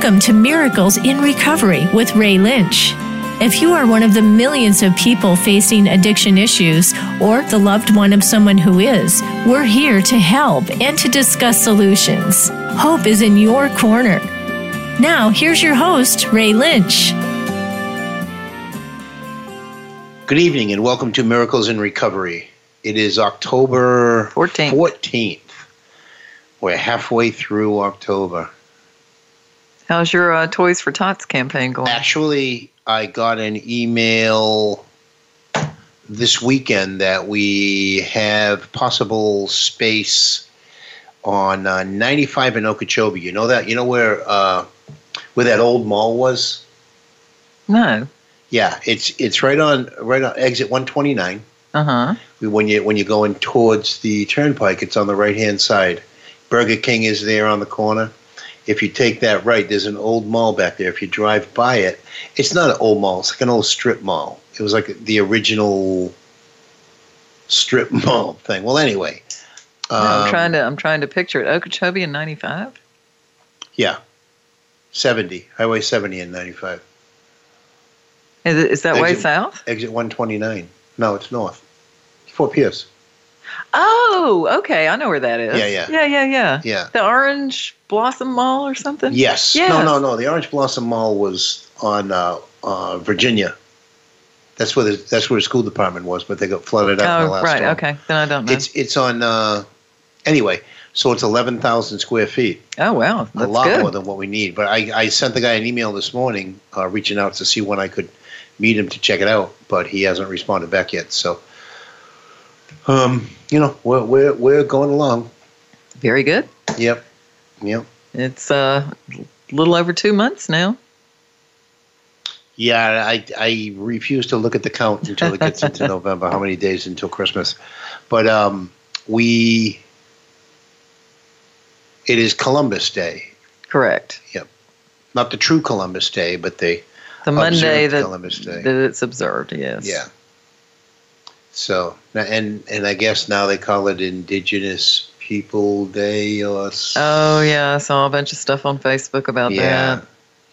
Welcome to Miracles in Recovery with Ray Lynch. If you are one of the millions of people facing addiction issues or the loved one of someone who is, we're here to help and to discuss solutions. Hope is in your corner. Now, here's your host, Ray Lynch. Good evening and welcome to Miracles in Recovery. It is October 14th. 14th. We're halfway through October. How's your uh, Toys for Tots campaign going? Actually, I got an email this weekend that we have possible space on uh, 95 in Okeechobee. You know that? You know where uh, where that old mall was? No. Yeah, it's it's right on right on exit 129. Uh huh. When you when you're going towards the turnpike, it's on the right hand side. Burger King is there on the corner. If you take that right, there's an old mall back there. If you drive by it, it's not an old mall. It's like an old strip mall. It was like the original strip mall thing. Well, anyway, No, I'm um, trying to. I'm trying to picture it. Okeechobee in '95. yeah, seventy Highway seventy and ninety five. Is, it, is that way south? Exit one twenty nine. No, it's north. Fort Pierce. Oh, okay. I know where that is. Yeah, yeah. yeah, yeah, yeah. Yeah. The Orange Blossom Mall or something. Yes. Yes. No, no, no. The Orange Blossom Mall was on uh, uh, Virginia. That's where the, that's where the school department was, but they got flooded out in the Oh, last right. storm. Okay. Then I don't know. It's it's on uh, anyway. So it's eleven thousand square feet, oh, wow. that's a lot good. more than what we need. But I, I sent the guy an email this morning, uh, reaching out to see when I could meet him to check it out, but he hasn't responded back yet. So, um, you know, we're we're we're going along. Very good. Yep, yep. It's uh, a little over two months now. Yeah, I, I refuse to look at the count until it gets into November. How many days until Christmas? But um, we, it is Columbus Day, Correct. Yep. Not the true Columbus Day, but the The Monday that, Columbus Day. that it's observed. Yes. yeah. So and and I guess now they call it Indigenous People Day or Oh yeah, I saw a bunch of stuff on Facebook about yeah. that.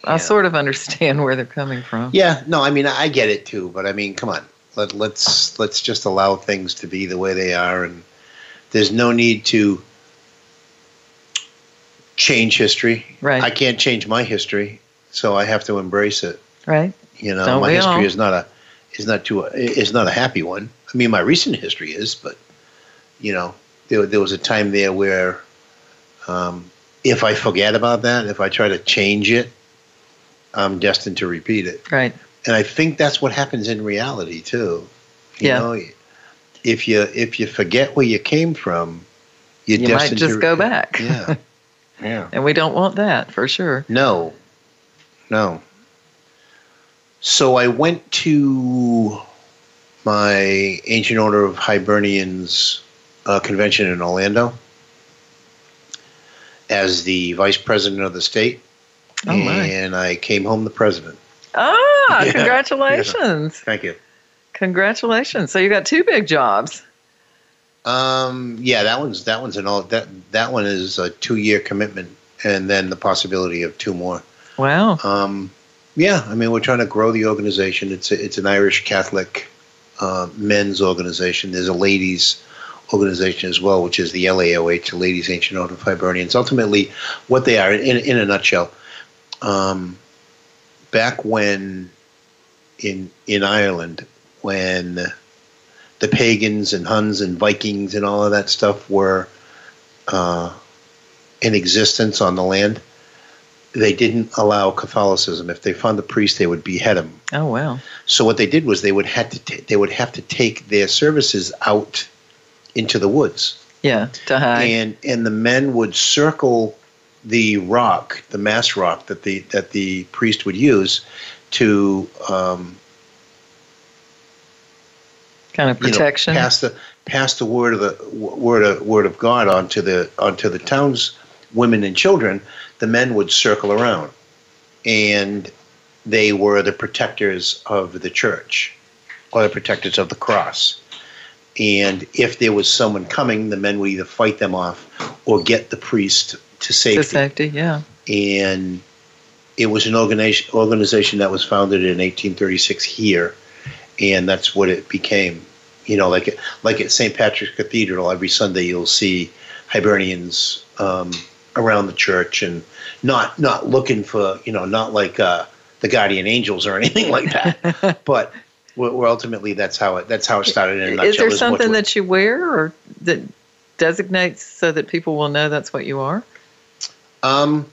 Yeah. I sort of understand where they're coming from. Yeah, no, I mean I get it too, but I mean, come on, let let's let's just allow things to be the way they are, and there's no need to change history. Right. I can't change my history, so I have to embrace it. Right. You know, Don't my history all? is not a is not too is not a happy one. I mean, my recent history is, but you know, there there was a time there where, um, if I forget about that, if I try to change it, I'm destined to repeat it Right. and I think that's what happens in reality too. You Yeah. know, if you if you forget where you came from, you're You might just go back. Yeah, yeah. And we don't want that for sure. No, no. So I went to my Ancient Order of Hibernians uh, convention in Orlando as the vice president of the state, Oh, my. and I came home the president. Ah, Yeah, congratulations. Thank you. Congratulations. So you got two big jobs. Um, yeah, that one's that one's an all that that one is a two year commitment, and then the possibility of two more. Wow. Um, yeah, I mean we're trying to grow the organization. It's a, it's an Irish Catholic uh, men's organization. There's a ladies organization as well, which is the LAOH, the Ladies Ancient Order of Hibernians. Ultimately, what they are in in a nutshell. Um, back when in in Ireland, when the pagans and Huns and Vikings and all of that stuff were uh, in existence on the land, they didn't allow Catholicism. If they found a priest, they would behead him. Oh, wow. So what they did was they would have to ta they would have to take their services out into the woods, Yeah. To hide. and and the men would circle the rock, the mass rock that the that the priest would use to um, kind of you know, protection. pass the pass the word of the word of word of God onto the onto the town's women and children. The men would circle around, and they were the protectors of the church, or the protectors of the cross. And if there was someone coming, the men would either fight them off or get the priest to safety. to safety. Yeah. And it was an organization organization that was founded in 1836 here, and that's what it became. You know, like like at St. Patrick's Cathedral, every Sunday you'll see Hibernians um, around the church, and not not looking for you know not like uh, the guardian angels or anything like that, but well, ultimately that's how it that's how it started. In Is there something that you wear or that designates so that people will know that's what you are? um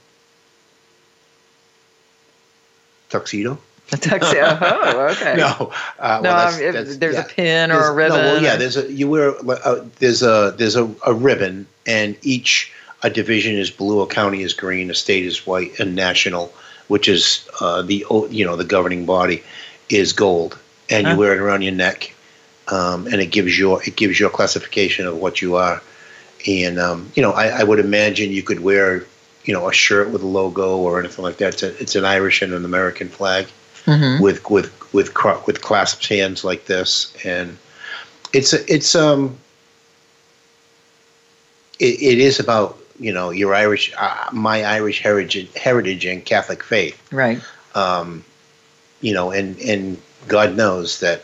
tuxedo? A tuxedo. oh, okay. No, uh, well, No, that's- that's- there's yeah. a pin or There's- a ribbon. No, well, yeah, there's a you wear uh, there's a there's a, a ribbon, and each a division is blue, a county is green, a state is white, and national, which is uh, the you know the governing body, is gold, and you wear it around your neck, um, and it gives your it gives your classification of what you are, and um, you know I, I would imagine you could wear you know a shirt with a logo or anything like that. It's, a, it's an Irish and an American flag Mhm. with with with with clasped hands like this, and it's a, it's um it, it is about you know your Irish uh, my Irish heritage heritage and Catholic faith, Right. um, you know, and and God knows that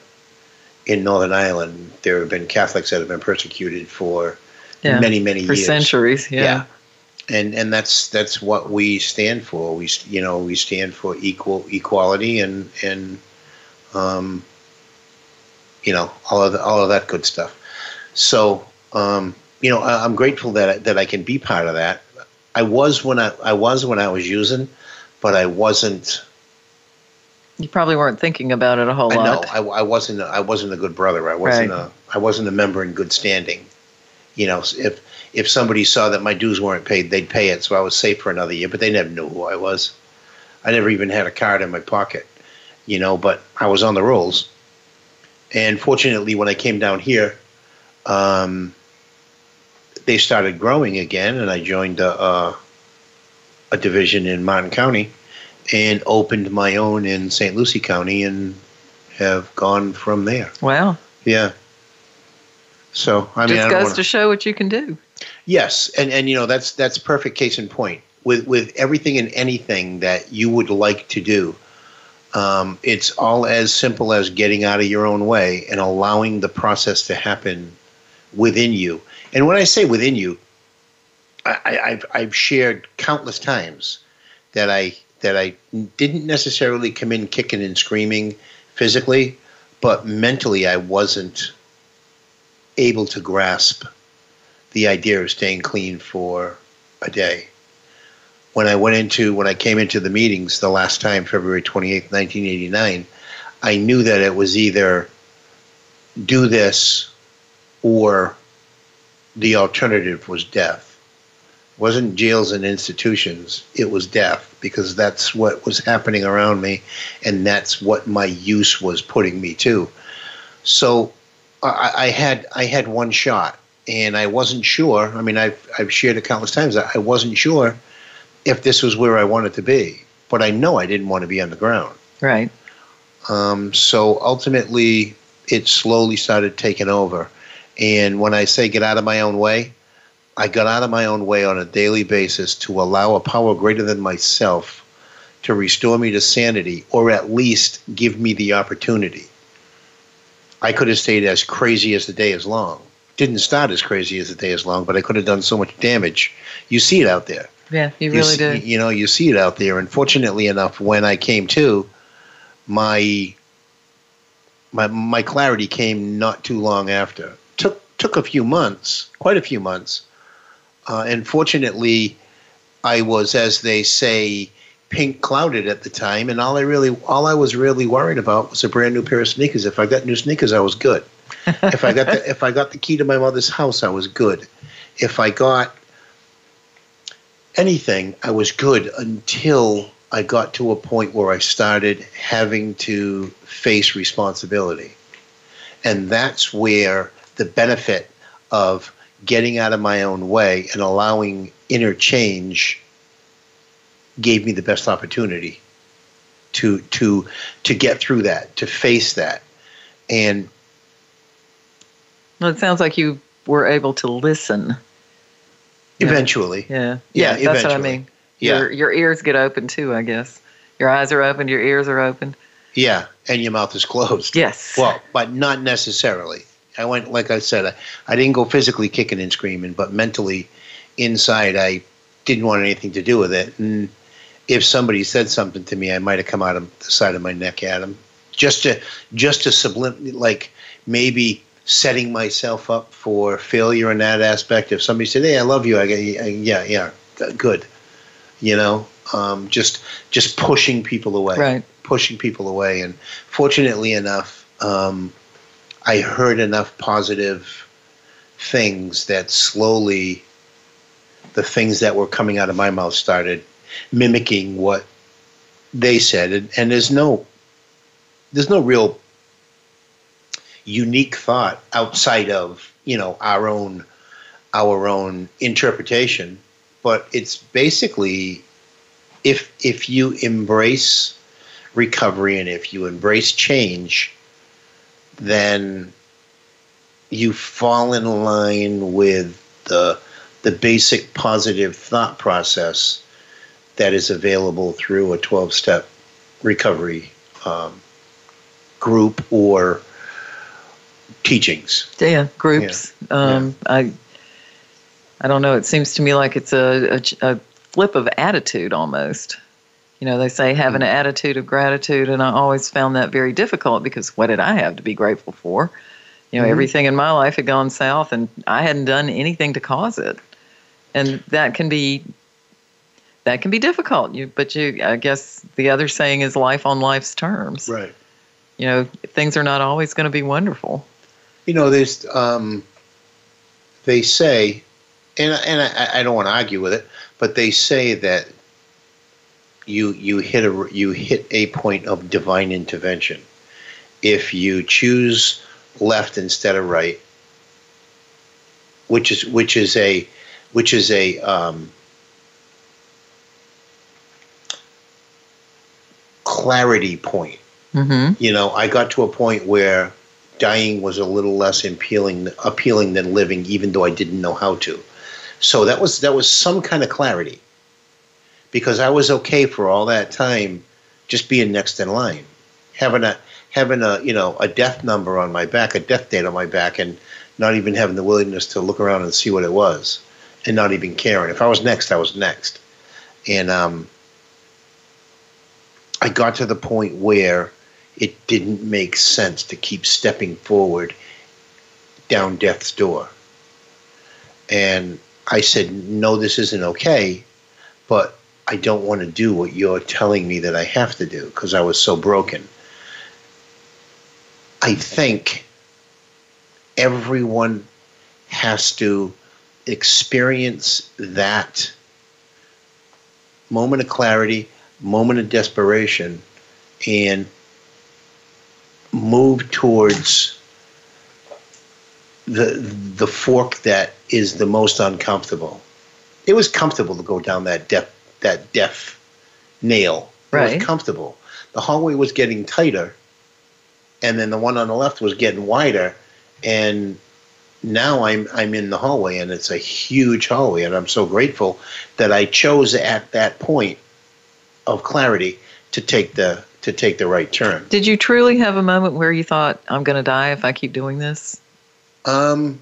in Northern Ireland there have been Catholics that have been persecuted for Yeah. many many For years centuries. Yeah. yeah. and and that's that's what we stand for. We you know we stand for equal equality and and um, you know all of the, all of that good stuff. So um, you know I'm grateful that I, that I can be part of that. I was when I I was when I was using, but I wasn't. You probably weren't thinking about it a whole I lot. I, I wasn't. A, I wasn't a good brother. I wasn't Right. a. I wasn't a member in good standing. You know, if if somebody saw that my dues weren't paid, they'd pay it, so I was safe for another year. But they never knew who I was. I never even had a card in my pocket. You know, but I was on the rolls. And fortunately, when I came down here, um, they started growing again, and I joined a, a, a division in Martin County, and opened my own in St. Lucie County, and have gone from there. Wow. Yeah. So I mean, Just I goes wanna- to show what you can do. yes, and and you know that's that's perfect case in point with with everything and anything that you would like to do. Um, it's all as simple as getting out of your own way and allowing the process to happen within you. And when I say within you, I, I've I've shared countless times that I that I didn't necessarily come in kicking and screaming physically, but mentally I wasn't able to grasp the idea of staying clean for a day. When I went into when I came into the meetings the last time, February twenty eighth, nineteen eighty nine, I knew that it was either do this or the alternative was death. It wasn't jails and institutions, it was death because that's what was happening around me and that's what my use was putting me to. So I, I had I had one shot and I wasn't sure. I mean I've I've shared it countless times. I I wasn't sure if this was where I wanted to be. But I know I didn't want to be underground. Right. Um, so ultimately, it slowly started taking over. And when I say get out of my own way, I got out of my own way on a daily basis to allow a power greater than myself to restore me to sanity or at least give me the opportunity. I could have stayed as crazy as the day is long. Didn't start as crazy as the day is long, but I could have done so much damage. You see it out there Yeah, you really see, do. You know, you see it out there. And fortunately enough, when I came to, my my my clarity came not too long after. Took a few months, quite a few months. Uh, and fortunately, I was, as they say, pink clouded at the time, and all I really all I was really worried about was a brand new pair of sneakers. If I got new sneakers, I was good. if I got the if I got the key to my mother's house, I was good. If I got anything, I was good until I got to a point where I started having to face responsibility. And that's where the benefit of getting out of my own way and allowing interchange gave me the best opportunity to to to get through that, to face that. And Well, it sounds like you were able to listen. Yeah. eventually Yeah. Yeah, that's what I mean. Yeah. Your your ears get open too, I guess. Your eyes are open, your ears are open. Yeah, and your mouth is closed. Yes. Well, but not necessarily. I went, like I said, I, I didn't go physically kicking and screaming, but mentally, inside, I didn't want anything to do with it. And if somebody said something to me, I might have come out of the side of my neck at them, just to just to sublim, like maybe setting myself up for failure in that aspect. If somebody said, "Hey, I love you," I go, "Yeah, yeah, good," you know, um, just just pushing people away, Right. pushing people away. And fortunately enough, um, I heard enough positive things that slowly the things that were coming out of my mouth started mimicking what they said. And, and there's no there's no real unique thought outside of you know our own our own interpretation. But it's basically if if you embrace recovery and if you embrace change then you fall in line with the the basic positive thought process that is available through a 12 step recovery um, group or teachings. Yeah, groups. Um, I, I don't know. It seems to me like it's a, a, a flip of attitude almost. You know, they say have an attitude of gratitude, and I always found that very difficult because what did I have to be grateful for? You know, Mhm. everything in my life had gone south, and I hadn't done anything to cause it, and that can be that can be difficult. You, but you, I guess the other saying is life on life's terms. Right. You know, things are not always going to be wonderful. You know, there's um, they say, and and I, I don't want to argue with it, but they say that you you hit a you hit a point of divine intervention if you choose left instead of right, which is which is a which is a um, clarity point. Mm-hmm. You know, I got to a point where dying was a little less appealing appealing than living, even though I didn't know how to. So that was that was some kind of clarity, because I was okay for all that time, just being next in line, having a having a you know a death number on my back, a death date on my back, and not even having the willingness to look around and see what it was, and not even caring. If I was next, I was next, and um, I got to the point where it didn't make sense to keep stepping forward down death's door. And I said, No, this isn't okay, but I don't want to do what you're telling me that I have to do because I was so broken. I think everyone has to experience that moment of clarity, moment of desperation, and move towards the the fork that is the most uncomfortable. It was comfortable to go down that deaf that deaf nail. It Right. was comfortable. The hallway was getting tighter, and then the one on the left was getting wider, and now I'm I'm in the hallway, and it's a huge hallway, and I'm so grateful that I chose at that point of clarity to take the to take the right turn. Did you truly have a moment where you thought, I'm going to die if I keep doing this? Um.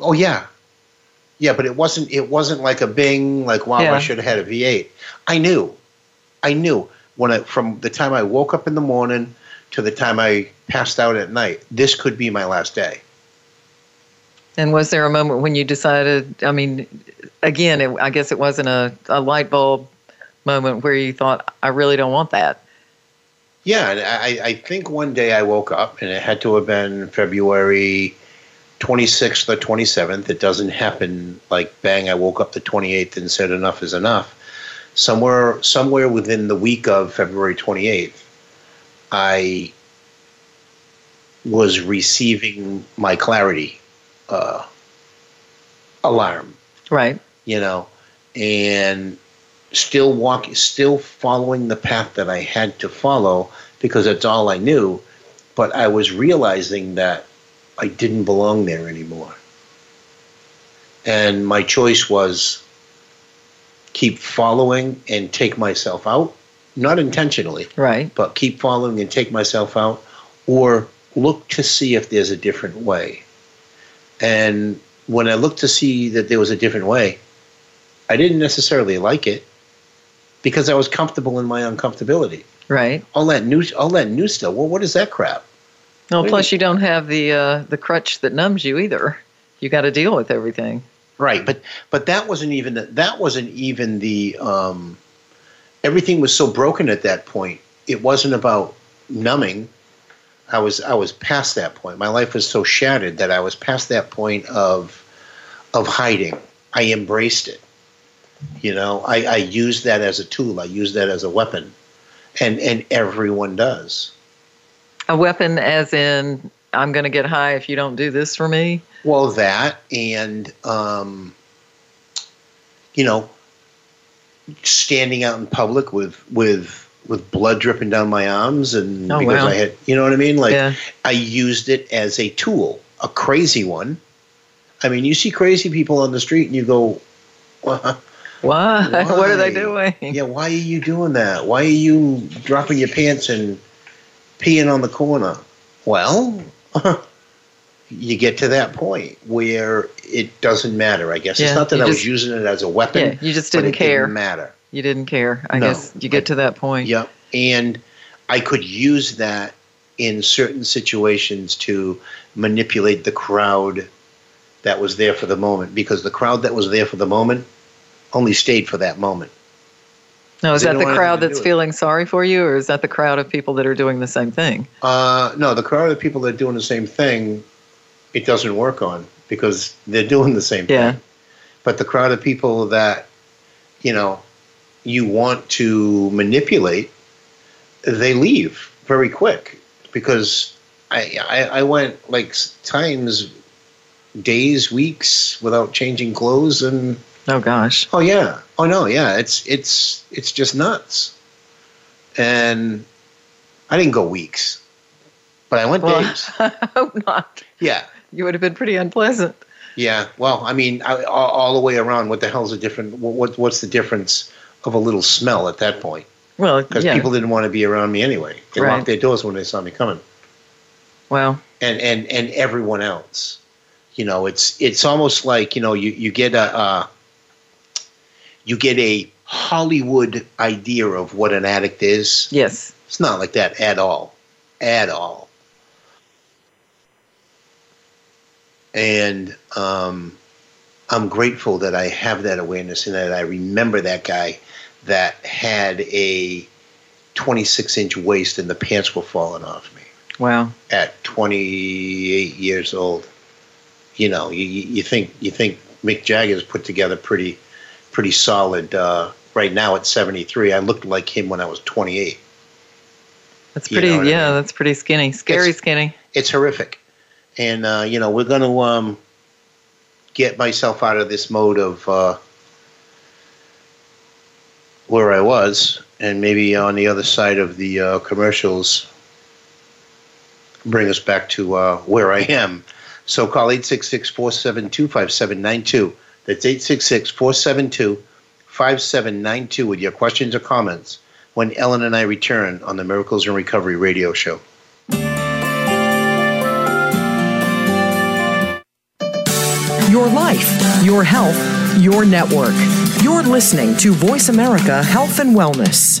Oh yeah, yeah, but it wasn't. It wasn't like a bing. Like wow, Yeah. I should have had a V8. I knew, I knew when I from the time I woke up in the morning to the time I passed out at night. This could be my last day. And was there a moment when you decided, I mean, again, it, I guess it wasn't a, a light bulb moment where you thought, I really don't want that. Yeah, and I, I think one day I woke up, and it had to have been February 26th or 27th. It doesn't happen like bang. I woke up the 28th and said enough is enough. Somewhere, somewhere within the week of February 28th, I was receiving my clarity uh, alarm Right. you know, and still walking, still following the path that I had to follow because that's all I knew. But I was realizing that I didn't belong there anymore. And my choice was keep following and take myself out not intentionally, Right. but keep following and take myself out, or look to see if there's a different way. And when I looked to see that there was a different way, I didn't necessarily like it because I was comfortable in my uncomfortability. Right. All that new, all that new stuff. Well, what is that crap? Wait plus you don't have the uh, the crutch that numbs you either. You got to deal with everything. Right, but but that wasn't even the, that wasn't even the um, everything was so broken at that point. It wasn't about numbing. I was I was past that point. My life was so shattered that I was past that point of of hiding. I embraced it. You know, I, I used that as a tool. I used that as a weapon, and and everyone does. A weapon, as in, I'm going to get high if you don't do this for me. Well, that and um, you know, standing out in public with with with blood dripping down my arms, and Oh, because wow. I had, you know what I mean. Like yeah. I used it as a tool, a crazy one. I mean, you see crazy people on the street, and you go, well, Why? what are they doing? "Yeah, why are you doing that? Why are you dropping your pants and peeing on the corner?" Well. You get to that point where it doesn't matter. I guess Yeah, it's not that I was using it as a weapon. Yeah, you just didn't it care. Didn't matter. You didn't care. I No. guess you get to that point. Yep. And I could use that in certain situations to manipulate the crowd that was there for the moment because the crowd that was there for the moment only stayed for that moment. Now, is that the crowd that's do with it. feeling sorry for you, or is that the crowd of people that are doing the same thing? Uh, no, the crowd of people that are doing the same thing, it doesn't work on because they're doing the same Yeah. thing. But the crowd of people that, you know, you want to manipulate, they leave very quick because I, I, I went like times, days, weeks without changing clothes and Oh gosh. oh yeah, oh no, yeah, it's it's it's just nuts. And I didn't go weeks, but I went Well, days. I hope not. Yeah, You would have been pretty unpleasant. yeah. Well, I mean, I, all, all the way around. What the hell's the different? What what's the difference of a little smell at that point? Well, Because yeah. people didn't want to be around me anyway. They Right. locked their doors when they saw me coming, well, and and and everyone else. You know, it's it's almost like you know you you get a uh, you get a Hollywood idea of what an addict is. yes. It's not like that at all, at all. And um, I'm grateful that I have that awareness and that I remember that guy that had a 26 inch waist and the pants were falling off me Wow. at 28 years old. You know, you, you you think you think Mick Jagger's put together pretty pretty solid. Uh, right now at 73, I looked like him when I was 28. That's You pretty. know what I yeah, mean? that's pretty skinny. Scary It's- skinny. it's horrific. And uh, you know, we're going to um, get myself out of this mode of uh, where I was, and maybe on the other side of the uh, commercials, bring us back to uh, where I am. So call 866-472-5792. That's 866-472-5792 with your questions or comments when Ellen and I return on the Miracles and Recovery radio show. Your life, your health, your network. You're listening to Voice America Health and Wellness.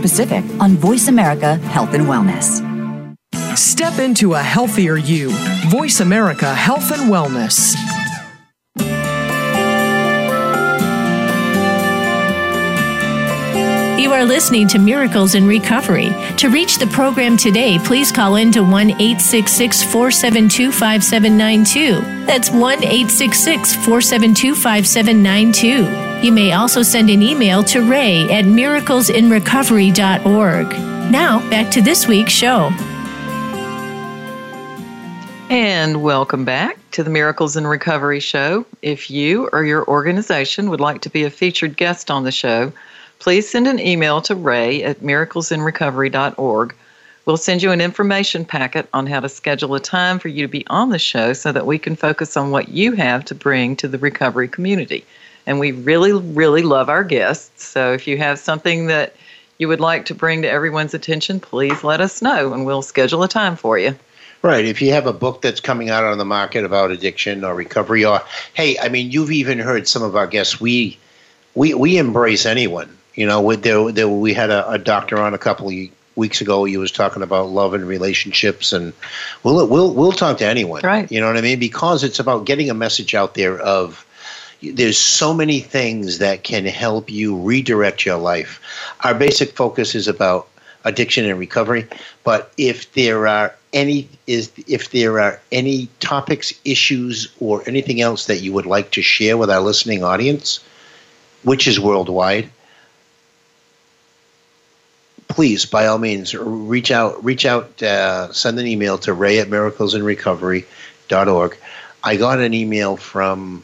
Pacific on Voice America Health and Wellness. Step into a healthier you. Voice America Health and Wellness. You are listening to Miracles in Recovery. To reach the program today, please call in to 1 866 472 5792. That's 1 866 472 5792. You may also send an email to ray at miraclesinrecovery.org. Now, back to this week's show. And welcome back to the Miracles in Recovery show. If you or your organization would like to be a featured guest on the show, please send an email to ray at miraclesinrecovery.org. We'll send you an information packet on how to schedule a time for you to be on the show so that we can focus on what you have to bring to the recovery community. And we really, really love our guests. So if you have something that you would like to bring to everyone's attention, please let us know and we'll schedule a time for you. Right. If you have a book that's coming out on the market about addiction or recovery, or hey, I mean, you've even heard some of our guests. We we we embrace anyone. You know, with there, there we had a, a doctor on a couple of weeks ago. He was talking about love and relationships, and we'll we'll we'll talk to anyone. Right. You know what I mean? Because it's about getting a message out there of there's so many things that can help you redirect your life. Our basic focus is about addiction and recovery, but if there are any is if there are any topics, issues, or anything else that you would like to share with our listening audience, which is worldwide, please, by all means, reach out. Reach out. Uh, send an email to Ray at miraclesinrecovery.org. I got an email from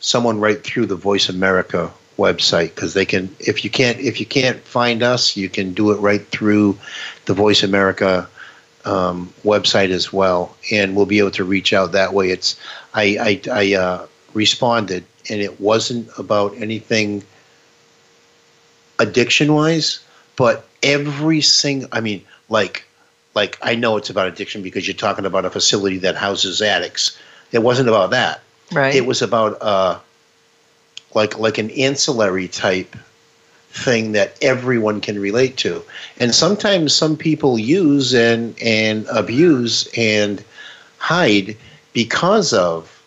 someone right through the Voice America website because they can. If you can't, if you can't find us, you can do it right through the Voice America um, website as well, and we'll be able to reach out that way. It's I I, I uh, responded, and it wasn't about anything addiction wise, but every single, I mean, like, like I know it's about addiction because you're talking about a facility that houses addicts. It wasn't about that. Right. It was about uh, like like an ancillary type thing that everyone can relate to. And sometimes some people use and and abuse and hide because of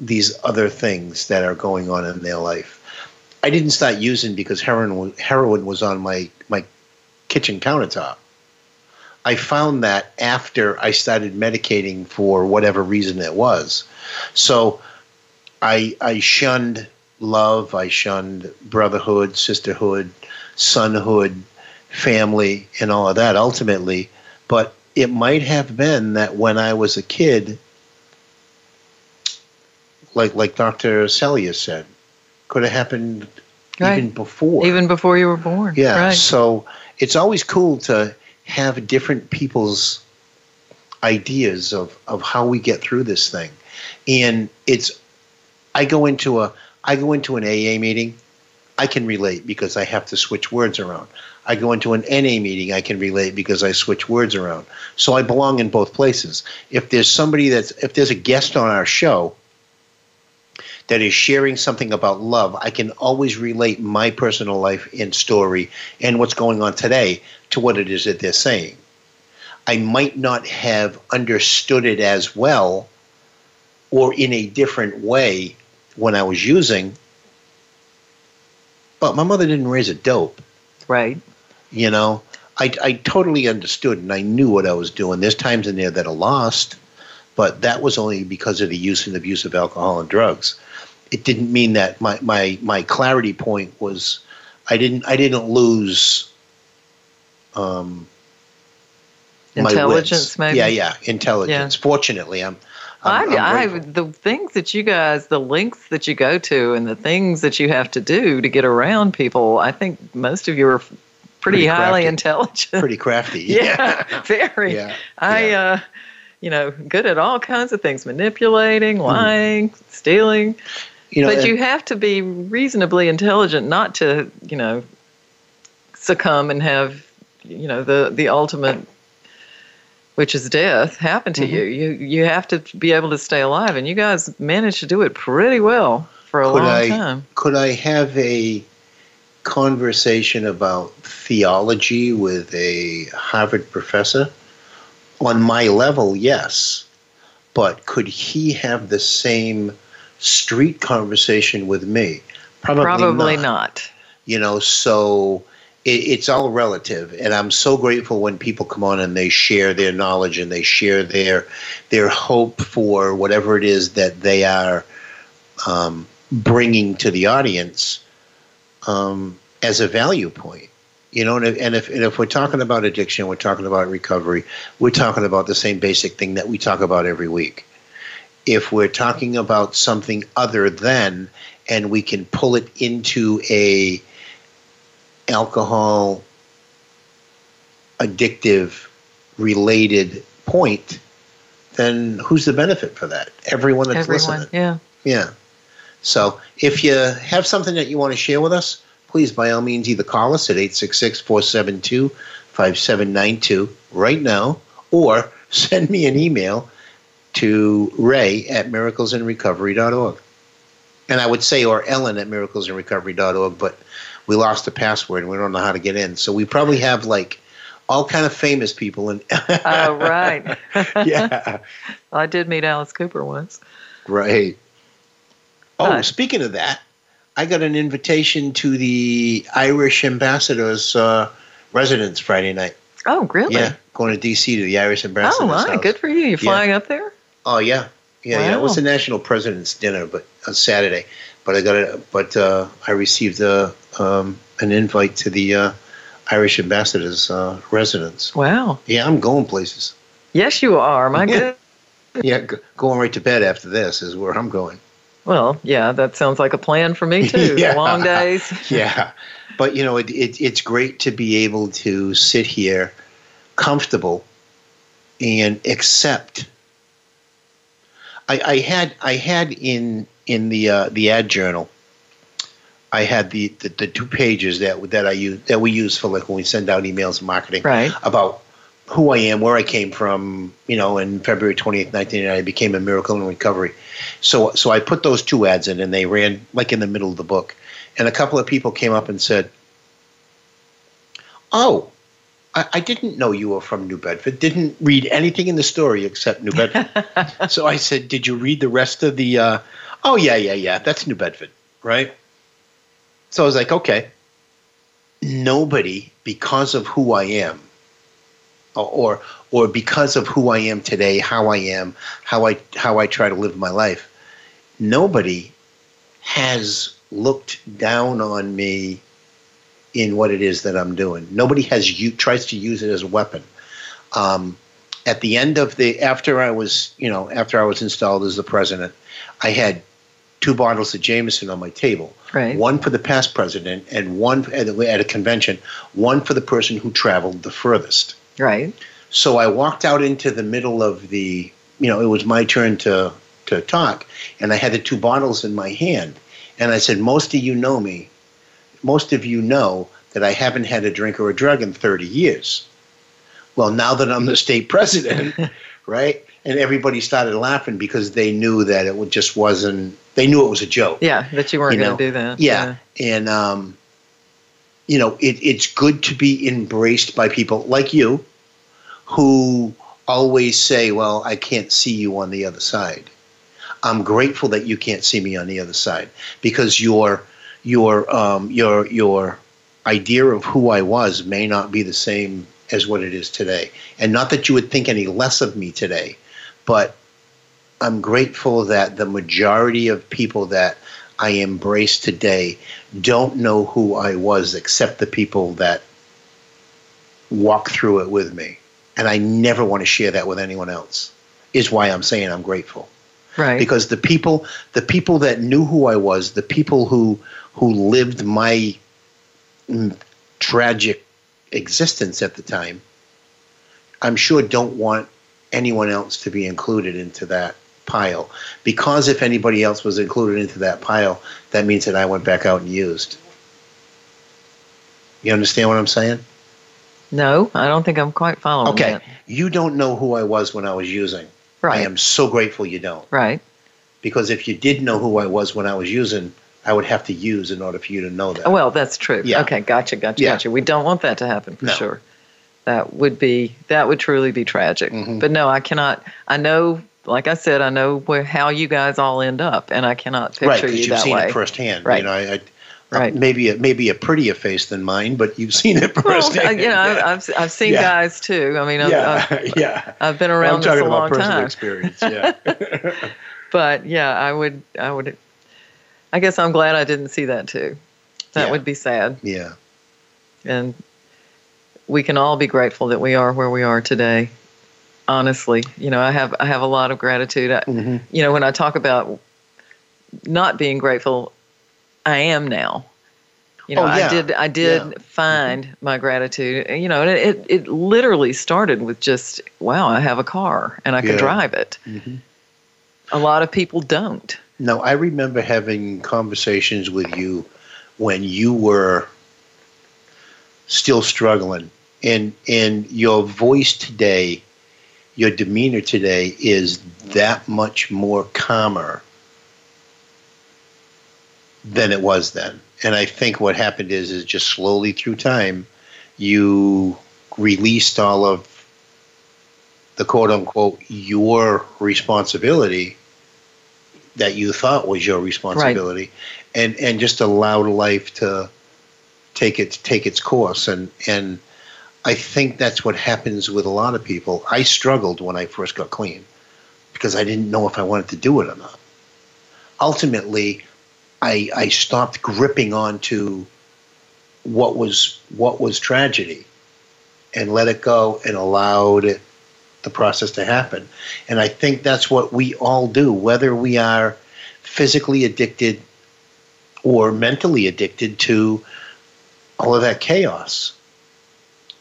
these other things that are going on in their life. I didn't start using because heroin heroin was on my my kitchen countertop. I found that after I started medicating for whatever reason it was. So I I shunned love, I shunned brotherhood, sisterhood, sonhood, family, and all of that ultimately. But it might have been that when I was a kid, like like Dr. Celia said, could have happened Right. even before. Even before you were born. yeah. Right. So it's always cool to have different people's ideas of, of how we get through this thing. And it's I go into a I go into an AA meeting, I can relate because I have to switch words around. I go into an NA meeting, I can relate because I switch words around. So I belong in both places. If there's somebody that's if there's a guest on our show that is sharing something about love, I can always relate my personal life and story and what's going on today to what it is that they're saying. I might not have understood it as well or in a different way when I was using, but my mother didn't raise a dope. Right. You know, I, I totally understood and I knew what I was doing. There's times in there that I lost, but that was only because of the use and abuse of alcohol and drugs. It didn't mean that my, my, my clarity point was I didn't I didn't lose um, Intelligence, maybe? Yeah, yeah, intelligence. Fortunately, I'm. I'm, I, I'm I, the things that you guys, the lengths that you go to, and the things that you have to do to get around people, I think most of you are pretty, Pretty highly crafty. intelligent. Pretty crafty. yeah, very. Yeah. I, Yeah. uh, you know, good at all kinds of things: manipulating, lying, stealing. You know, but you have to be reasonably intelligent not to, you know, succumb and have, you know, the the ultimate, which is death, happen to Mm-hmm. you. You you have to be able to stay alive, and you guys managed to do it pretty well for a could long I time. could I have a conversation about theology with a Harvard professor? On my level, yes. But could he have the same street conversation with me? Probably, Probably not. not. You know, so it, it's all relative, and I'm so grateful when people come on and they share their knowledge and they share their their hope for whatever it is that they are um, bringing to the audience um, as a value point. You know, and if, and if and if we're talking about addiction, we're talking about recovery. We're talking about the same basic thing that we talk about every week. If we're talking about something other than, and we can pull it into a alcohol addictive related point, then who's the benefit for that? Everyone that's Everyone, listening. yeah. Yeah. So if you have something that you want to share with us, please by all means either call us at 866 472 5792 right now or send me an email to ray at miraclesinrecovery.org. And I would say, or Ellen at miraclesinrecovery.org, but we lost the password and we don't know how to get in. So we probably have like all kind of famous people. And Oh, right. yeah, I did meet Alice Cooper once. right. Oh, Hi. speaking of that, I got an invitation to the Irish ambassador's uh, residence Friday night. Oh, really? Yeah, going to D.C. to the Irish ambassador's Oh, my. house. Good for you. You're flying up there? Oh yeah, yeah, yeah. It was Wow. the national president's dinner, but on Saturday. But I got a, but uh, I received a, um, an invite to the uh, Irish ambassador's uh, residence. Wow. Yeah, I'm going places. Yes, you are. My good. Yeah, g- going right to bed after this is where I'm going. Well, yeah, that sounds like a plan for me too. Yeah. Long days. yeah, but you know, it, it, it's great to be able to sit here, comfortable, and accept. I, I had I had in in the uh, the ad journal. I had the, the, the two pages that that I use that we use for like when we send out emails and marketing Right. about who I am, where I came from, you know, in February 20th, 1989, I became a miracle in recovery. So, so I put those two ads in and they ran like in the middle of the book. And a couple of people came up and said, Oh, I, I didn't know you were from New Bedford. Didn't read anything in the story except New Bedford. so I said, Did you read the rest of the, uh, oh, yeah, yeah, yeah, that's New Bedford, right? So I was like, okay. Nobody, because of who I am, or or because of who I am today, how I am, how I how I try to live my life, nobody has looked down on me in what it is that I'm doing. Nobody has you tries to use it as a weapon. Um, at the end of the after I was you know after I was installed as the president, I had two bottles of Jameson on my table. Right. One for the past president and one at a at a convention, one for the person who traveled the furthest. Right. So I walked out into the middle of the, you know, it was my turn to to talk, and I had the two bottles in my hand, and I said, "Most of you know me. Most of you know that I haven't had a drink or a drug in 30 years." Well, now that I'm the state president, right? And everybody started laughing because they knew that it just wasn't. They knew it was a joke. Yeah, that you weren't You going to do that. Yeah, and um, you know, it, it's good to be embraced by people like you, who always say, "Well, I can't see you on the other side." I'm grateful that you can't see me on the other side because your your um, your your idea of who I was may not be the same as what it is today, and not that you would think any less of me today, but I'm grateful that the majority of people that I embrace today don't know who I was except the people that walk through it with me. And I never want to share that with anyone else. Is why I'm saying I'm grateful. Right. Because the people the people that knew who I was, the people who who lived my mm, tragic existence at the time, I'm sure don't want anyone else to be included into that pile. Because if anybody else was included into that pile, that means that I went back out and used. You understand what I'm saying? No, I don't think I'm quite following. Okay. that. You don't know who I was when I was using. Right. I am so grateful you don't. Right. Because if you did know who I was when I was using, I would have to use in order for you to know that. Well, that's true. Yeah. Okay, gotcha, gotcha, Yeah. gotcha. We don't want that to happen for No. sure. That would be that would truly be tragic. Mhm. But no, I cannot. I know, like I said, I know where how you guys all end up, and I cannot picture right, you you've that seen way. it firsthand. Right. You know, I, I, Right. maybe a, maybe a prettier face than mine, but you've seen it well, firsthand. I- you know, I've I've seen Yeah. guys too. I mean, I've, yeah, I've, yeah. I've been I'm around this talking a about personal time. experience. Yeah. But yeah, I would, I would. I guess I'm glad I didn't see that too. That Yeah. would be sad. yeah. and we can all be grateful that we are where we are today honestly you know i have i have a lot of gratitude I, Mhm. you know when i talk about not being grateful i am now you know Oh, yeah. i did i did Yeah. find my gratitude you know and it, it literally started with just wow i have a car and i can Yeah. drive it Mhm. a lot of people don't No, I remember having conversations with you when you were still struggling, and and your voice today, your demeanor today is that much more calmer than it was then. And I think what happened is is just slowly through time, you released all of the quote unquote your responsibility that you thought was your responsibility and and just allowed life to take its take its course and and I think that's what happens with a lot of people. I struggled when I first got clean because I didn't know if I wanted to do it or not. Ultimately, I I stopped gripping onto what was what was tragedy and let it go and allowed the process to happen. And I think that's what we all do, whether we are physically addicted or mentally addicted to all of that chaos.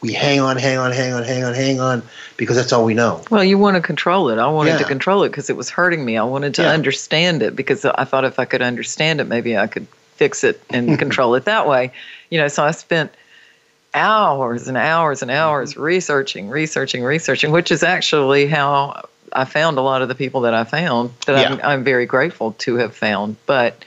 We hang on, hang on, hang on, hang on, hang on, because that's all we know. Well, you want to control it. I wanted to control it because it was hurting me. I wanted to Yeah. understand it because I thought if I could understand it, maybe I could fix it and control it that way. You know, so I spent hours and hours and mm-hmm. hours researching, researching, researching, which is actually how I found a lot of the people that I found that I'm, I'm very grateful to have found. But,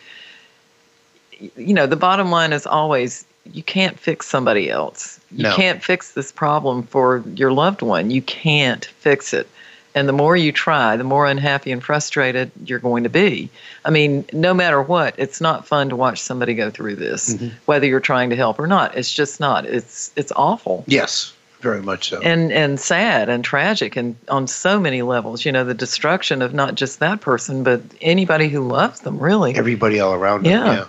you know, the bottom line is always you can't fix somebody else. You No. can't fix this problem for your loved one. You can't fix it. And the more you try, the more unhappy and frustrated you're going to be. I mean, no matter what, it's not fun to watch somebody go through this, Mm-hmm. whether you're trying to help or not. It's just not. It's it's awful Yes, very much so. and and sad and tragic and on so many levels. You know, the destruction of not just that person, but anybody who loves them. Really, Everybody all around them. Yeah. Yeah.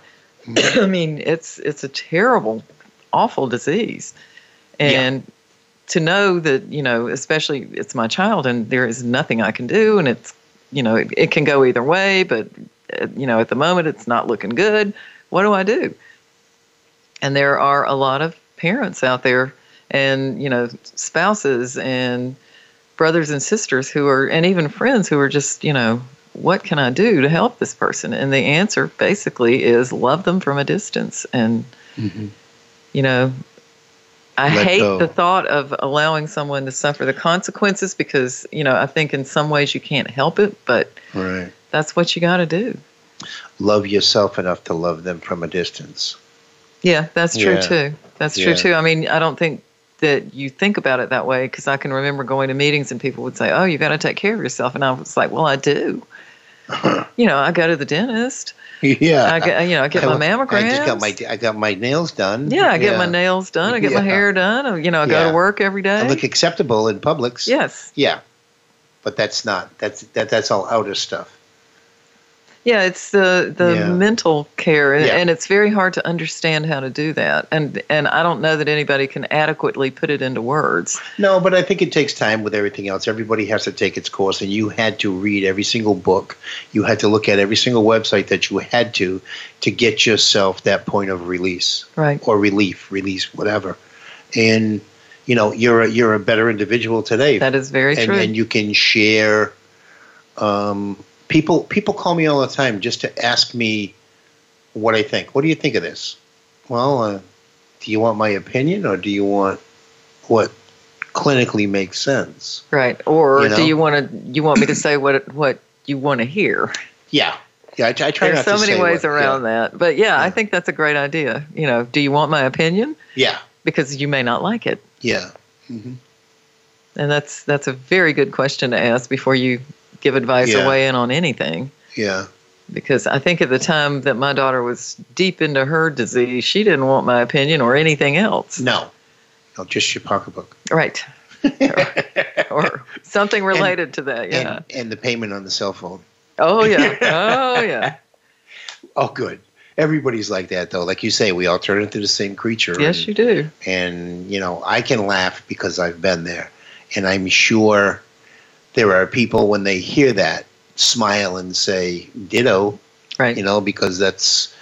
I mean, it's it's a terrible, awful disease, and to know that you know, especially it's my child, and there is nothing I can do, and it's you know, it, it can go either way, but uh, you know, at the moment, it's not looking good. What do I do? And there are a lot of parents out there, and you know, spouses and brothers and sisters who are, and even friends who are just you know what can I do to help this person? And the answer basically is love them from a distance. And, Mhm. you know, I Let hate go. the thought of allowing someone to suffer the consequences because, you know, I think in some ways you can't help it, but Right. that's what you got to do. Love yourself enough to love them from a distance. Yeah, that's true Yeah. too. That's Yeah. true too. I mean, I don't think that you think about it that way because I can remember going to meetings and people would say, "Oh, you got to take care of yourself," and I was like, "Well, I do." You know, I go to the dentist. yeah. I get, you know, I get my mammograms. I just got my I got my nails done. Yeah, I get my nails done. I get my hair done. uh, You know, I go to work every day. I look acceptable in Publix. yes. Yeah. But that's not that's that that's all outer stuff. Yeah, it's the the Yeah. mental care, and, Yeah. and it's very hard to understand how to do that. And and I don't know that anybody can adequately put it into words. No, but I think it takes time with everything else. Everybody has to take its course, and you had to read every single book. You had to look at every single website that you had to to get yourself that point of release Right. or relief, release, whatever. and you know you're a, you're a better individual today. That is very and, true. And you can share. Um, people people call me all the time just to ask me what I think. What do you think of this? Well, uh, do you want my opinion or do you want what clinically makes sense? right. Or you know? do you want to you want me to say what what you want to hear? Yeah, yeah. I, I try There's so many ways what- around yeah. that. But yeah, I think that's a great idea. You know, do you want my opinion? Yeah, Because you may not like it. yeah. hmm And that's that's a very good question to ask before you give advice Yeah. or weigh in on anything. Yeah. Because I think at the time that my daughter was deep into her disease, she didn't want my opinion or anything else. No, no, just your pocketbook. Right. or something related to that. Yeah. And, and the payment on the cell phone. oh yeah. Oh yeah. Oh, good. Everybody's like that, though. Like you say, we all turn into the same creature. Yes, and, you do. And, you know, I can laugh because I've been there. And I'm sure there are people, when they hear that, smile and say, ditto, Right. you know, because that's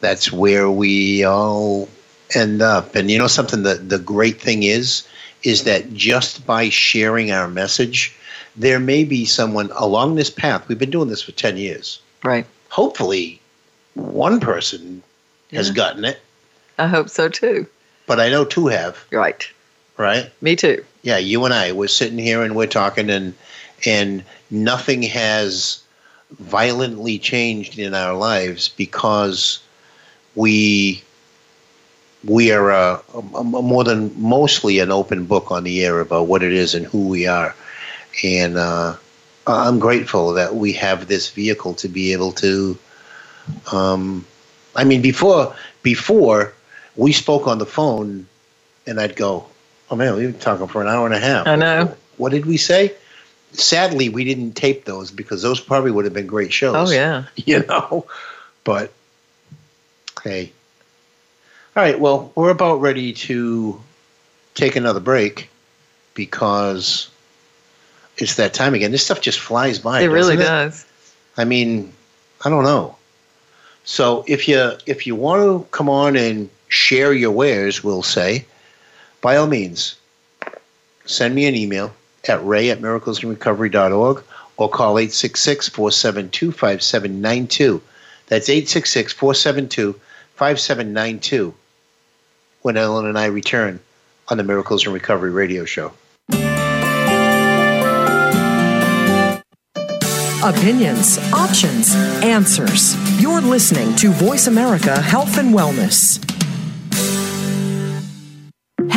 that's where we all end up. And you know something the the great thing is is that just by sharing our message, there may be someone along this path. We've been doing this for 10 years. right. Hopefully one person has gotten it, I hope so too. but I know two have, Right. right? Me too. Yeah, you and I we're sitting here and we're talking and and nothing has violently changed in our lives because we we are uh, a, a more than mostly an open book on the air about what it is and who we are, and uh, I'm grateful that we have this vehicle to be able to. Um, I mean, before before we spoke on the phone, and I'd go, "Oh man, we've been talking for an hour and a half." I know. What did we say? Sadly, we didn't tape those because those probably would have been great shows Oh yeah. you know. But hey, all right. Well, we're about ready to take another break because it's that time again. This stuff just flies by. It really does. I mean, I don't know. So if you if you want to come on and share your wares, we'll say, by all means, send me an email at ray at miraclesinrecovery.org or call 866-472-5792. That's 866-472-5792 when Ellen and I return on the Miracles in Recovery radio show. Opinions, options, answers. You're listening to Voice America Health and Wellness.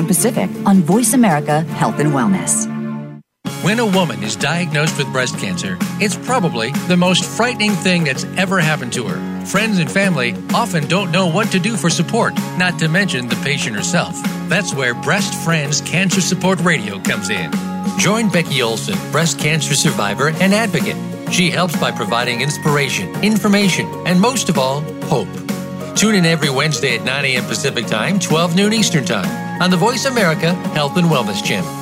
Pacific on Voice America Health and Wellness. When a woman is diagnosed with breast cancer, it's probably the most frightening thing that's ever happened to her. Friends and family often don't know what to do for support, not to mention the patient herself. That's where Breast Friends Cancer Support Radio comes in. Join Becky Olson, breast cancer survivor and advocate. She helps by providing inspiration, information, and most of all, hope. Tune in every Wednesday at 9 a.m. Pacific Time, 12 noon Eastern Time on the Voice America Health and Wellness Channel.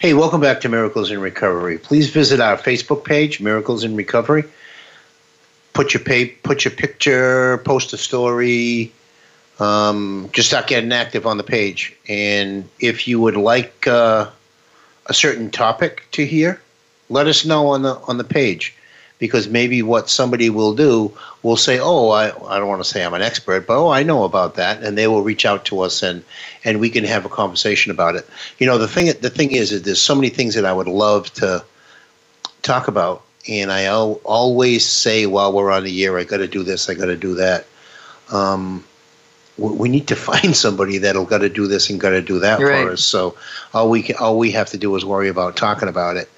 Hey, welcome back to Miracles in Recovery. Please visit our Facebook page, Miracles in Recovery. Put your pay, put your picture, post a story. Um, just start getting active on the page. And if you would like uh, a certain topic to hear, let us know on the on the page because maybe what somebody will do will say, "Oh, I, I don't want to say I'm an expert, but oh, I know about that," and they will reach out to us and and we can have a conversation about it. You know, the thing the thing is, is there's so many things that I would love to talk about, and I al- always say while we're on the air, I got to do this, I got to do that. Um, we we need to find somebody that'll got to do this and got to do that for us. So all we can, all we have to do is worry about talking about it.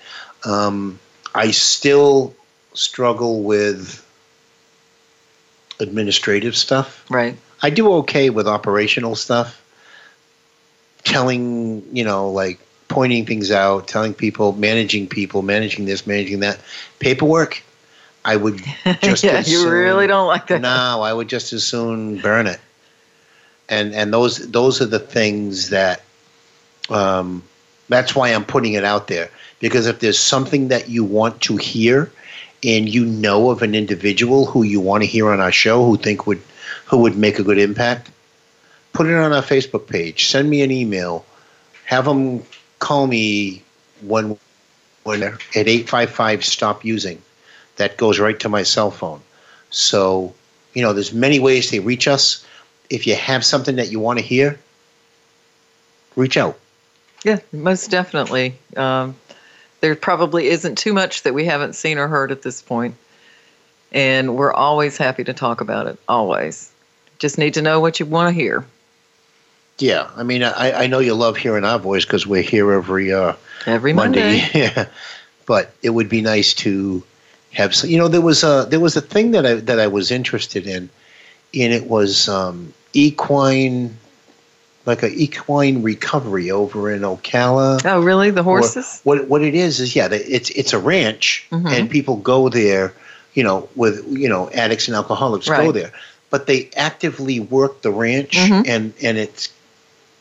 Um, I still struggle with administrative stuff. Right. I do okay with operational stuff. Telling, you know, like pointing things out, telling people, managing people, managing this, managing that. Paperwork, I would just yeah, as you soon- really don't like that. no, I would just as soon burn it. And and those those are the things that um, that's why I'm putting it out there because if there's something that you want to hear and you know of an individual who you want to hear on our show who think would who would make a good impact, put it on our Facebook page. Send me an email. Have them call me when when at eight five five stop using. That goes right to my cell phone. So, you know, there's many ways to reach us. If you have something that you want to hear, reach out. Yeah, most definitely. Um, there probably isn't too much that we haven't seen or heard at this point, and we're always happy to talk about it. Always, just need to know what you want to hear Yeah, I mean, I, I know you love hearing our voice because we're here every uh, every Monday. Monday. yeah, but it would be nice to have. Some, you know, there was a there was a thing that I that I was interested in, and it was um, equine, like a equine recovery over in Ocala. Oh, really? The Or horses? what what it is is yeah, it's it's a ranch, Mhm. and people go there, you know, with you know addicts and alcoholics go there, but they actively work the ranch, Mhm. and and it's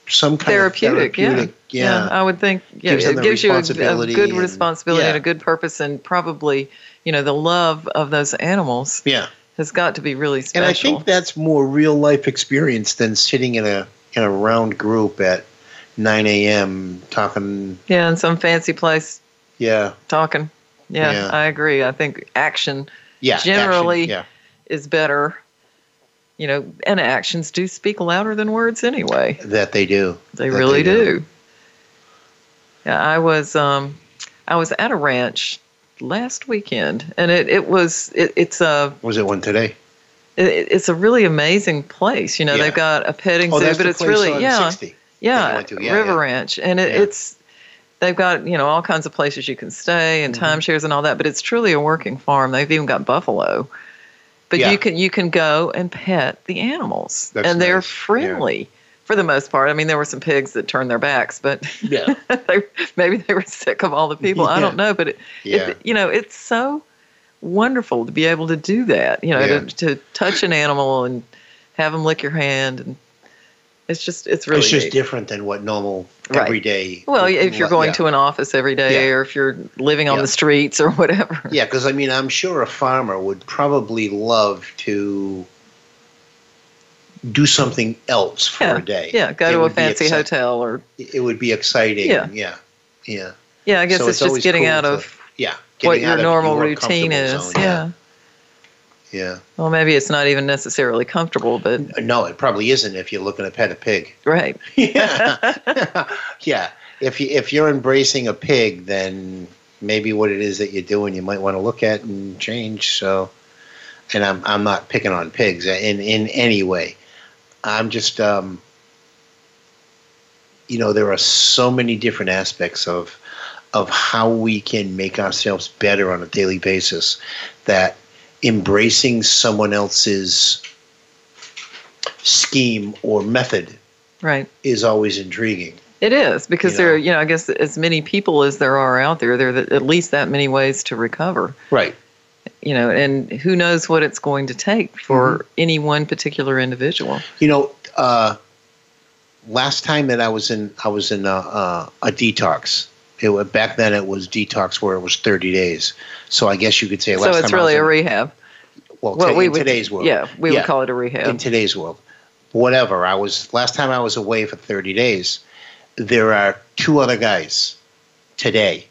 some kind Therapeutic, of therapeutic, yeah. Yeah. I would think yeah, Gives it gives you a, a good and- responsibility and a good purpose, and probably you know the love of those animals yeah. has got to be really special. And I think that's more real life experience than sitting in a in a round group at 9 a.m. talking. yeah, in some fancy place Yeah, talking. Yeah, Yeah. I agree. I think action yeah. Generally- action, yeah. is better. You know, and actions do speak louder than words anyway. That they do. They That really they do. Yeah, I was um, I was at a ranch last weekend, and it it was it, it's a Was it one today? It, it's a really amazing place. You know, Yeah. they've got a petting Oh, zoo, but it's really yeah 60. yeah. Yeah, River yeah. Ranch, and it, Yeah. it's they've got you know all kinds of places you can stay and Mm-hmm. timeshares and all that. But it's truly a working farm. They've even got buffalo. But Yeah. you can you can go and pet the animals, That's and they're nice. friendly for the most part. I mean, there were some pigs that turned their backs, but Yeah. they, maybe they were sick of all the people. I don't know, but it, Yeah. it, you know, it's so wonderful to be able to do that. You know, Yeah. to, to touch an animal and have them lick your hand, and it's just it's really it's just neat. different than what normal Right. everyday. Well, if you're going yeah. to an office every day, Yeah. or if you're living on the streets or whatever. Yeah, because I mean, I'm sure a farmer would probably love to do something else for a day. yeah. Go It to a fancy excite- hotel, or It would be exciting. Yeah. yeah, yeah. yeah. I guess So it's, it's just getting cool out to- of Yeah, what your normal routine is. zone, yeah. yeah. Well, maybe it's not even necessarily comfortable, but No, it probably isn't if you're looking to pet a pig. right. yeah, yeah. If you if you're embracing a pig, then maybe what it is that you're doing, you might want to look at and change. So, and I'm I'm not picking on pigs in in any way. I'm just um, you know, there are so many different aspects of of how we can make ourselves better on a daily basis that embracing someone else's scheme or method Right. is always intriguing. It is because You there, are, you know, I guess as many people as there are out there, there are at least that many ways to recover. Right. You know, and who knows what it's going to take for Mm-hmm. any one particular individual. You know, uh, last time that I was in, I was in a, a, a detox. It back then it was detox where it was 30 days. So I guess you could say last So it's really was a rehab. well, Well, ta- we in would, today's world. Yeah, we Yeah. would call it a rehab. in today's world. Whatever. I was last time I was away for 30 days. There are two other guys today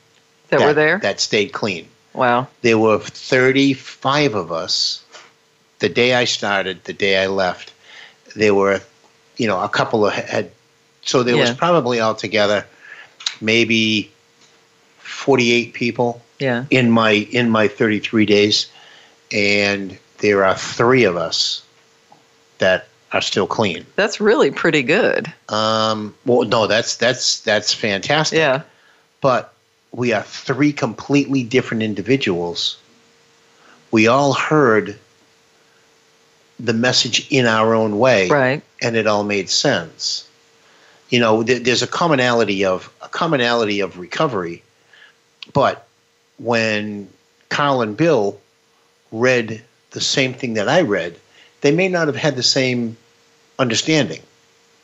that, were there. that stayed clean. wow. There were 35 of us the day I started, the day I left. There were, you know, a couple of had, so there was Yeah. probably altogether maybe 48 people Yeah. in my in my 33 days, and there are three of us that are still clean. That's really pretty good. Um, well, no, that's that's that's fantastic. Yeah. But we are three completely different individuals. We all heard the message in our own way, Right. and it all made sense. You know, th- there's a commonality of a commonality of recovery, but when Carl and Bill read the same thing that I read, they may not have had the same understanding.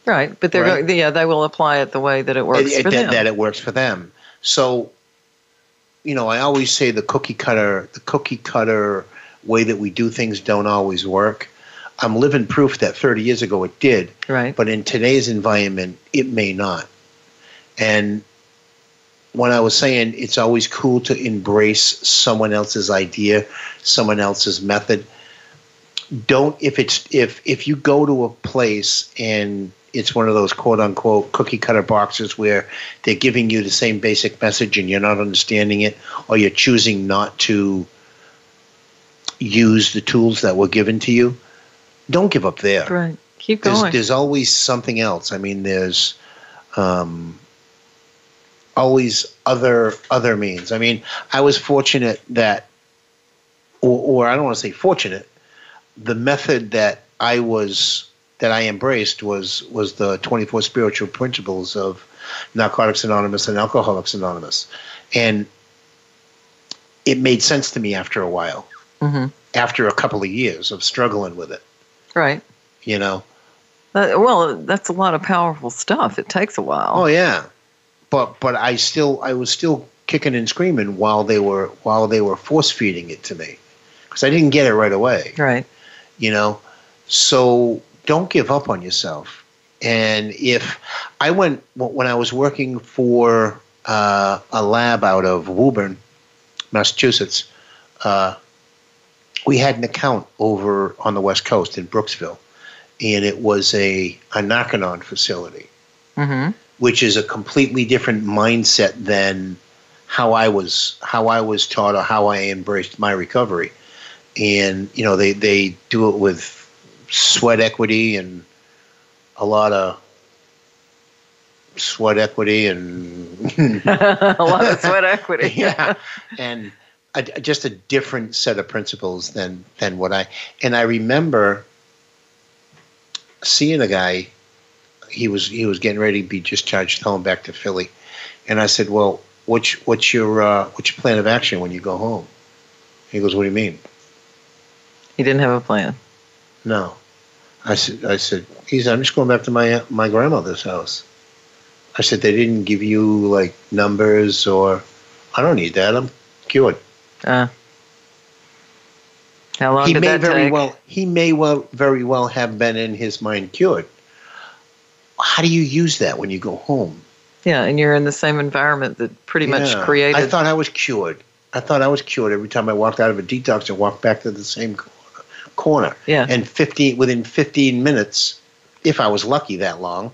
Right. But they're Right. going, yeah, they will apply it the way that it works it- for that, them. that it works for them. So, you know, I always say the cookie cutter, the cookie cutter way that we do things don't always work. I'm living proof that 30 years ago it did, right. but in today's environment, it may not. And when I was saying it's always cool to embrace someone else's idea, someone else's method. Don't if it's if if you go to a place and it's one of those quote unquote cookie cutter boxes where they're giving you the same basic message and you're not understanding it or you're choosing not to use the tools that were given to you, don't give up there Right. Keep there's, going. there's always something else. I mean, there's um, always other other means. I mean, I was fortunate that, or, or I don't want to say fortunate. The method that I was that I embraced was was the 24 spiritual principles of Narcotics Anonymous and Alcoholics Anonymous, and it made sense to me after a while. hmm After a couple of years of struggling with it, Right. you know. Uh, well, that's a lot of powerful stuff. It takes a while. Oh yeah, but but I still I was still kicking and screaming while they were while they were force feeding it to me because I didn't get it right away. Right. You know, so don't give up on yourself. And if I went when I was working for uh, a lab out of Woburn, Massachusetts, uh, we had an account over on the West Coast in Brooksville, and it was a a Narconon facility hmm which is a completely different mindset than how I was how I was taught or how I embraced my recovery. And you know, they they do it with sweat equity and a lot of sweat equity and a lot of sweat equity. yeah, and a, just a different set of principles than than what I and I remember seeing a guy. He was he was getting ready to be discharged, home back to Philly, and I said, "Well, what's what's your uh, what's your plan of action when you go home?" He goes, "What do you mean?" He didn't have a plan. No, I said I said he's I'm just going back to my my grandmother's house. I said they didn't give you like numbers or I don't need that. I'm cured. Uh, how long he did may that very take? well he may well very well have been in his mind cured. How do you use that when you go home? yeah, and you're in the same environment that pretty much Yeah. created. I thought I was cured. I thought I was cured every time I walked out of a detox and walked back to the same corner. corner. yeah. And 15 within 15 minutes, if I was lucky that long,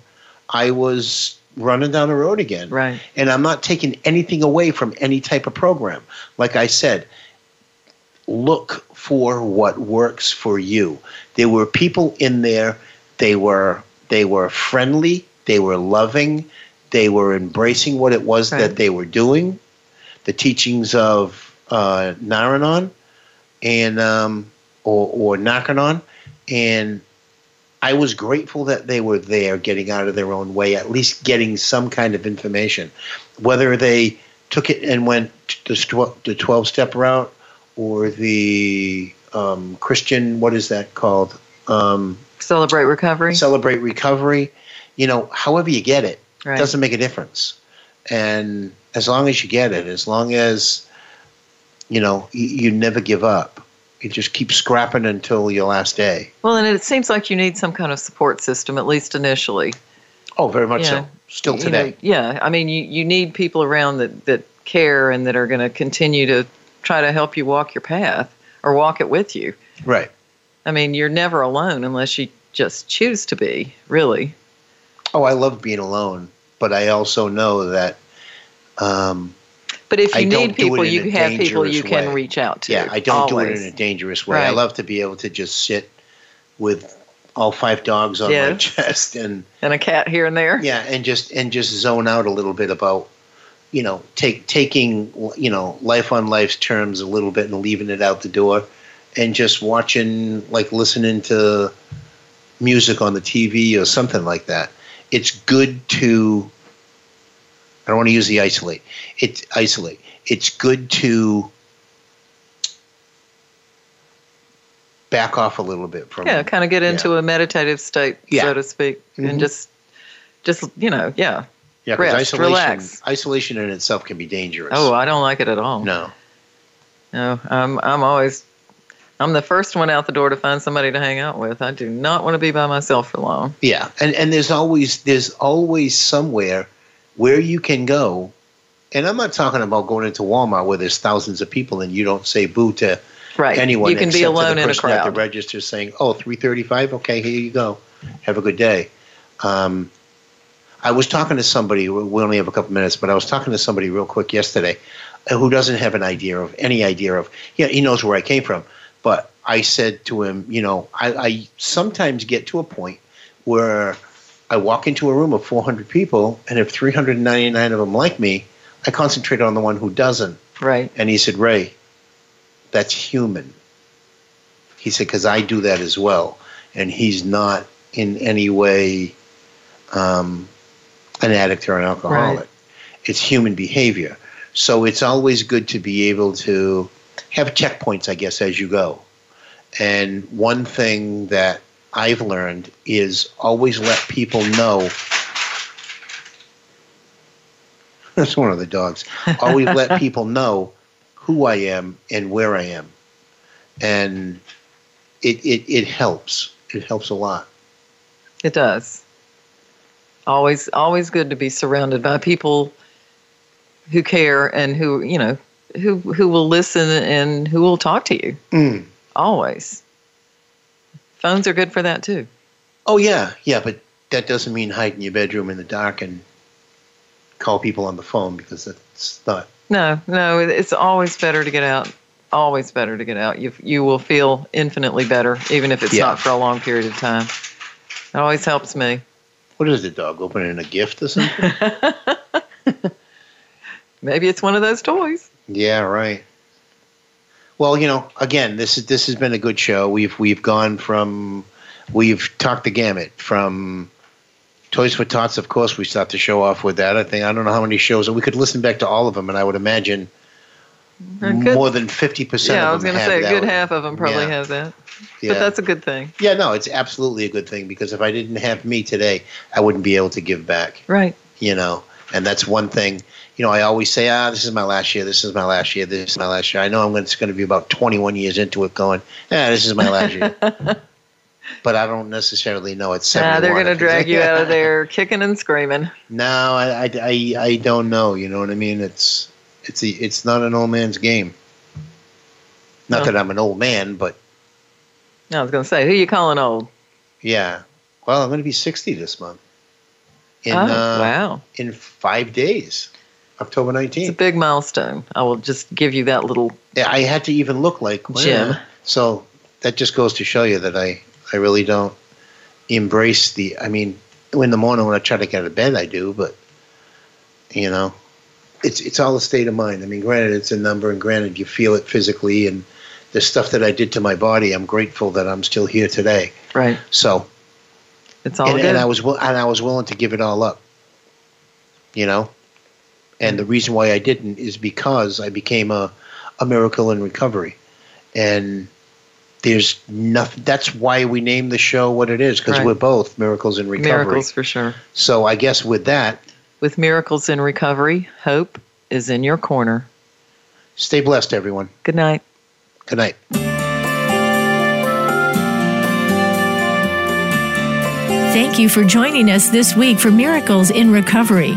I was running down the road again. right. And I'm not taking anything away from any type of program. Like I said, look for what works for you. There were people in there, they were they were friendly, they were loving, they were embracing what it was Right. that they were doing, the teachings of uh, Naranon and um, or or Narconon, and I was grateful that they were there, getting out of their own way, at least getting some kind of information, whether they took it and went the twelve step route or the um, Christian. What is that called? Um, Celebrate recovery. Celebrate recovery. You know, however you get it, Right. doesn't make a difference. And as long as you get it, as long as you know, you, you never give up. You just keep scrapping until your last day. Well, and it seems like you need some kind of support system, at least initially. Oh, very much Yeah. so. Still You today. know, yeah, I mean, you, you need people around that, that care and that are going to continue to try to help you walk your path or walk it with you. Right. I mean, you're never alone unless you just choose to be, really. Oh, I love being alone, but I also know that. Um, But if you don't need people, you have people you dangerous can reach out to. yeah, I don't do it in a dangerous way. I love to be able to just sit with all five dogs on Yeah. my chest and And a cat here and there. yeah, and just and just zone out a little bit about you know take taking you know life on life's terms a little bit and leaving it out the door and just watching like listening to music on the TV or something like that. It's good to I don't want to use the isolate. It's isolate. It's good to back off a little bit from Yeah, kind of get into Yeah. a meditative state, Yeah. so to speak, Mhm. and just, just you know, yeah. yeah, 'cause rest, isolation relax. isolation in itself can be dangerous. Oh, I don't like it at all. no. No, I'm I'm always I'm the first one out the door to find somebody to hang out with. I do not want to be by myself for long. Yeah, and and there's always there's always somewhere where you can go, and I'm not talking about going into Walmart where there's thousands of people and you don't say boo to Right. anyone. you can be alone in a person at the register saying, "Oh, 335. Okay, here you go. Have a good day." Um, I was talking to somebody. We only have a couple minutes, but I was talking to somebody real quick yesterday uh, who doesn't have an idea of any idea of. Yeah, he knows where I came from, but I said to him, you know, I, I sometimes get to a point where I walk into a room of 400 people, and if 399 of them like me, I concentrate on the one who doesn't. Right. And he said, Ray, that's human. He said, because I do that as well. And he's not in any way um, an addict or an alcoholic. Right. It's human behavior. So it's always good to be able to have checkpoints, I guess, as you go. And one thing that I've learned is always let people know. That's one of the dogs. Always let people know who I am and where I am. And it, it, it helps. It helps a lot. It does. Always always good to be surrounded by people who care and who, you know, who who will listen and who will talk to you. Mm. Always. Phones are good for that too. Oh, yeah. Yeah, but that doesn't mean hide in your bedroom in the dark and call people on the phone because that's not. No, no, it's always better to get out. Always better to get out. You you will feel infinitely better, even if it's Yeah. not for a long period of time. It always helps me. What is the dog opening a gift or something? Maybe it's one of those toys. Yeah, right. Well, you know, again, this is this has been a good show. We've we've gone from we've talked the gamut from Toys for Tots. Of course, we start to show off with that. I think I don't know how many shows we could listen back to all of them, and I would imagine more than fifty percent. yeah, I was going to say a good half of them probably Yeah. have that. Yeah. But that's a good thing. yeah, no, it's absolutely a good thing because if I didn't have me today, I wouldn't be able to give back. Right. you know and that's one thing you know i always say ah this is my last year this is my last year this is my last year i know i'm going- it's going to be about 21 years into it going yeah this is my last year but i don't necessarily know it's Nah, 71 they're going to drag you out of there kicking and screaming. no I, I, I, I don't know you know what i mean it's it's a, it's not an old man's game not No. that i'm an old man but I was going to say, who you calling old? yeah well i'm going to be 60 this month in oh, uh, wow. in five days october 19th It's a big milestone. I will just give you that little Yeah, I had to even look like wow. Jim. So that just goes to show you that I, I really don't embrace the. I mean, in the morning when I try to get out of bed, I do, but you know, it's it's all a state of mind. I mean, granted, it's a number, and granted, you feel it physically, and the stuff that I did to my body, I'm grateful that I'm still here today. Right. So, It's all and, good. and I was and I was willing to give it all up. You know, and the reason why I didn't is because I became a a miracle in recovery, and there's nothing. That's why we named the show what it is because Right. we're both miracles in recovery. Miracles for sure. So I guess with that, With miracles in recovery, hope is in your corner. stay blessed, everyone. Good night. Good night. Thank you for joining us this week for Miracles in Recovery.